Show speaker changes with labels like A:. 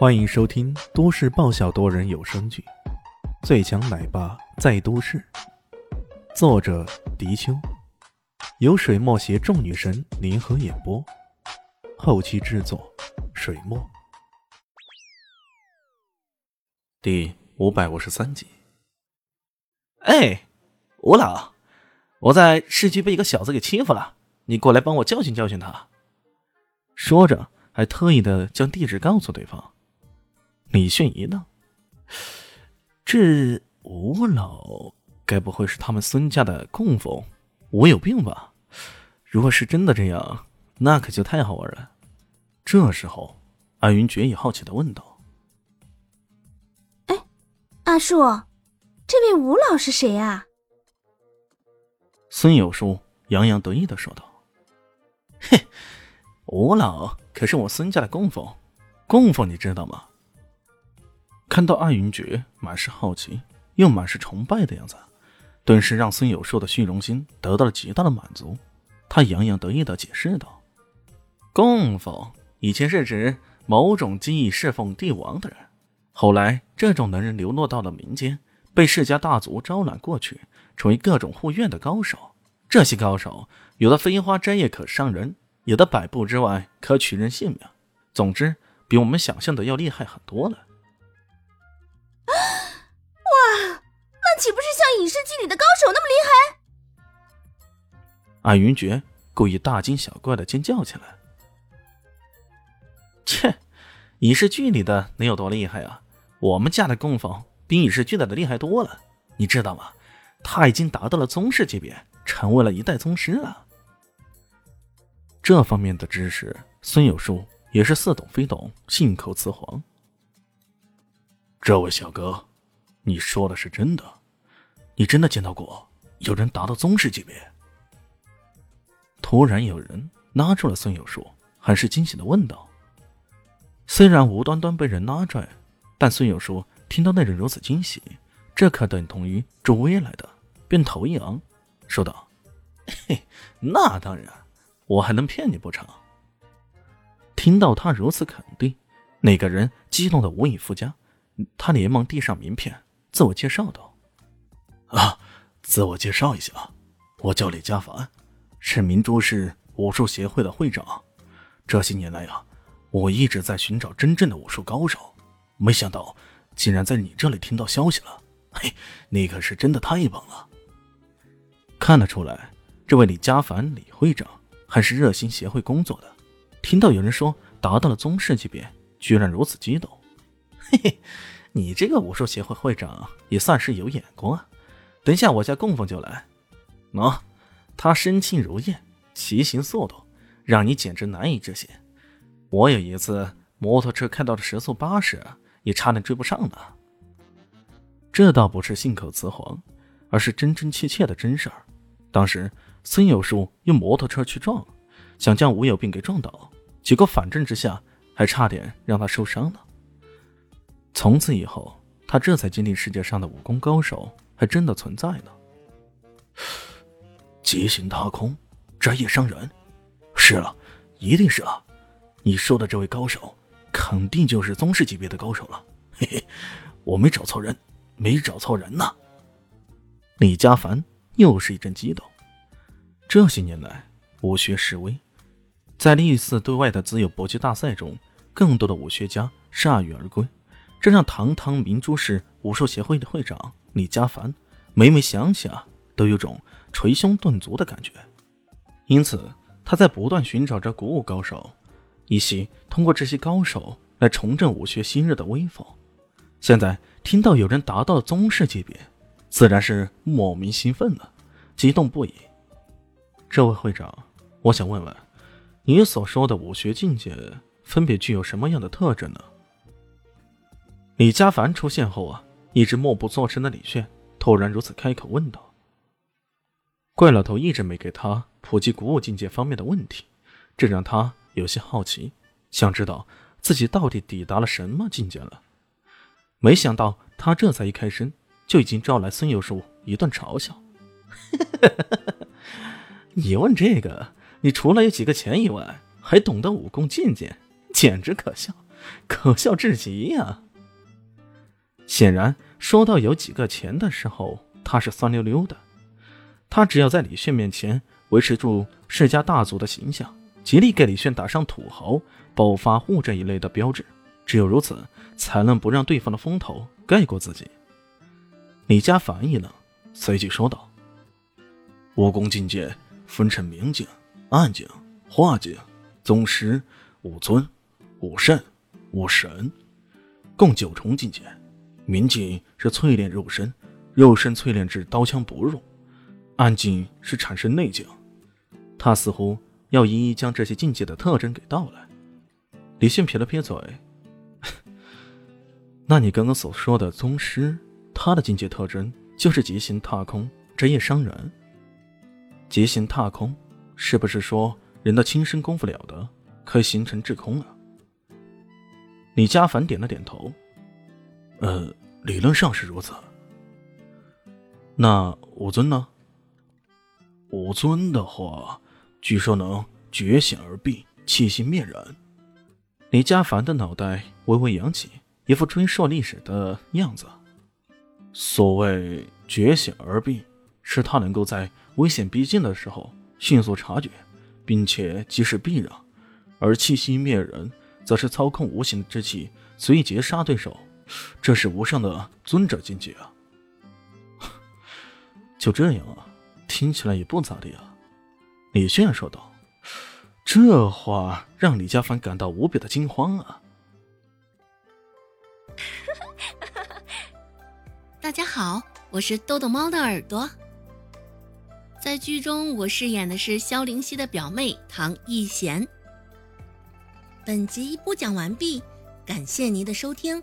A: 欢迎收听都市爆笑多人有声剧《最强奶爸在都市》，作者：迪秋，由水墨携众女神联合演播，后期制作：水墨。第五百五十三集。
B: 哎，吴老，我在市区被一个小子给欺负了，你过来帮我教训教训他。说着，还特意的将地址告诉对方。
A: 李迅一愣：“这吴老该不会是他们孙家的供奉？我有病吧？如果是真的这样，那可就太好玩了。”这时候，阿云觉也好奇的问道：“
C: 哎，阿树，这位吴老是谁啊？”
A: 孙有书洋洋得意的说道：“
B: 嘿，吴老可是我孙家的供奉，供奉你知道吗？”
A: 看到艾云珏满是好奇又满是崇拜的样子，顿时让孙有树的虚荣心得到了极大的满足。他洋洋得意的解释道：“
B: 供奉以前是指某种技艺侍奉帝王的人，后来这种能人流落到了民间，被世家大族招揽过去，成为各种护院的高手。这些高手有的飞花摘叶可伤人，有的百步之外可取人性命。总之，比我们想象的要厉害很多了。”
C: 岂不是像影视剧里的高手那么厉
A: 害？艾云珏故意大惊小怪的尖叫起来。
B: 切，影视剧里的能有多厉害啊？我们家的供奉比影视剧里的厉害多了，你知道吗？他已经达到了宗师级别，成为了一代宗师了。
A: 这方面的知识，孙有树也是似懂非懂，信口雌黄。这位小哥，你说的是真的？你真的见到过有人达到宗师级别？突然有人拉住了孙有树，很是惊喜的问道。虽然无端端被人拉拽，但孙有树听到那人如此惊喜，这可等同于助威来的，便头一昂，说道：“
B: 嘿，那当然，我还能骗你不成？”
A: 听到他如此肯定，那个人激动的无以复加，他连忙递上名片，自我介绍道。啊，自我介绍一下，我叫李家凡，是明珠市武术协会的会长。这些年来呀，我一直在寻找真正的武术高手，没想到竟然在你这里听到消息了。嘿，你可是真的太棒了！看得出来，这位李家凡李会长还是热心协会工作的。听到有人说达到了宗师级别，居然如此激动。
B: 嘿嘿，你这个武术协会会长也算是有眼光啊！等下，我家供奉就来。喏，他身轻如燕，骑行速度让你简直难以置信。我有一次摩托车开到了时速八十，也差点追不上呢。
A: 这倒不是信口雌黄，而是真真切切的真事儿。当时孙有树用摩托车去撞，想将吴有病给撞倒，结果反震之下，还差点让他受伤了。从此以后，他这才坚定世界上的武功高手。还真的存在呢！疾行踏空，摘叶伤人，是了，一定是了。你说的这位高手，肯定就是宗师级别的高手了。嘿嘿，我没找错人，没找错人呐！李家凡又是一阵激动。这些年来，武学示威，在历次对外的自由搏击大赛中，更多的武学家铩羽而归，这让堂堂明珠市武术协会的会长。李家凡每每想起啊，都有种捶胸顿足的感觉，因此他在不断寻找着鼓舞高手，以及通过这些高手来重振武学昔日的威风。现在听到有人达到了宗师级别，自然是莫名兴奋了，激动不已。这位会长，我想问问，你所说的武学境界分别具有什么样的特征呢？李家凡出现后啊。一直默不作声的李炫突然如此开口问道：“怪老头一直没给他普及古武境界方面的问题，这让他有些好奇，想知道自己到底抵达了什么境界了。没想到他这才一开声，就已经招来孙有树一顿嘲笑：‘ 你问这个，你除了有几个钱以外，还懂得武功境界，简直可笑！可笑至极呀！显然，说到有几个钱的时候，他是酸溜溜的。他只要在李炫面前维持住世家大族的形象，极力给李炫打上土豪、暴发户这一类的标志，只有如此，才能不让对方的风头盖过自己。李家凡一愣，随即说道：“
D: 武功境界分成明境、暗境、化境、宗师、武尊、武圣、武神，共九重境界。”明境是淬炼肉身，肉身淬炼至刀枪不入；暗境是产生内境。
A: 他似乎要一一将这些境界的特征给道来。李迅撇了撇嘴：“ 那你刚刚所说的宗师，他的境界特征就是极行踏空，职业伤人。极行踏空，是不是说人的轻身功夫了得，可以形成制空啊？”李家凡点了点头。
D: 呃，理论上是如此。
A: 那武尊呢？
D: 武尊的话，据说能觉醒而闭，气息灭人。
A: 李家凡的脑袋微微扬起，一副追溯历史的样子。
D: 所谓觉醒而闭，是他能够在危险逼近的时候迅速察觉，并且及时避让；而气息灭人，则是操控无形之气，随意截杀对手。这是无上的尊者境界啊！
A: 就这样啊，听起来也不咋地啊。李炫说道：“这话让李家凡感到无比的惊慌啊！”
E: 大家好，我是豆豆猫的耳朵。在剧中，我饰演的是萧灵溪的表妹唐艺贤。本集播讲完毕，感谢您的收听。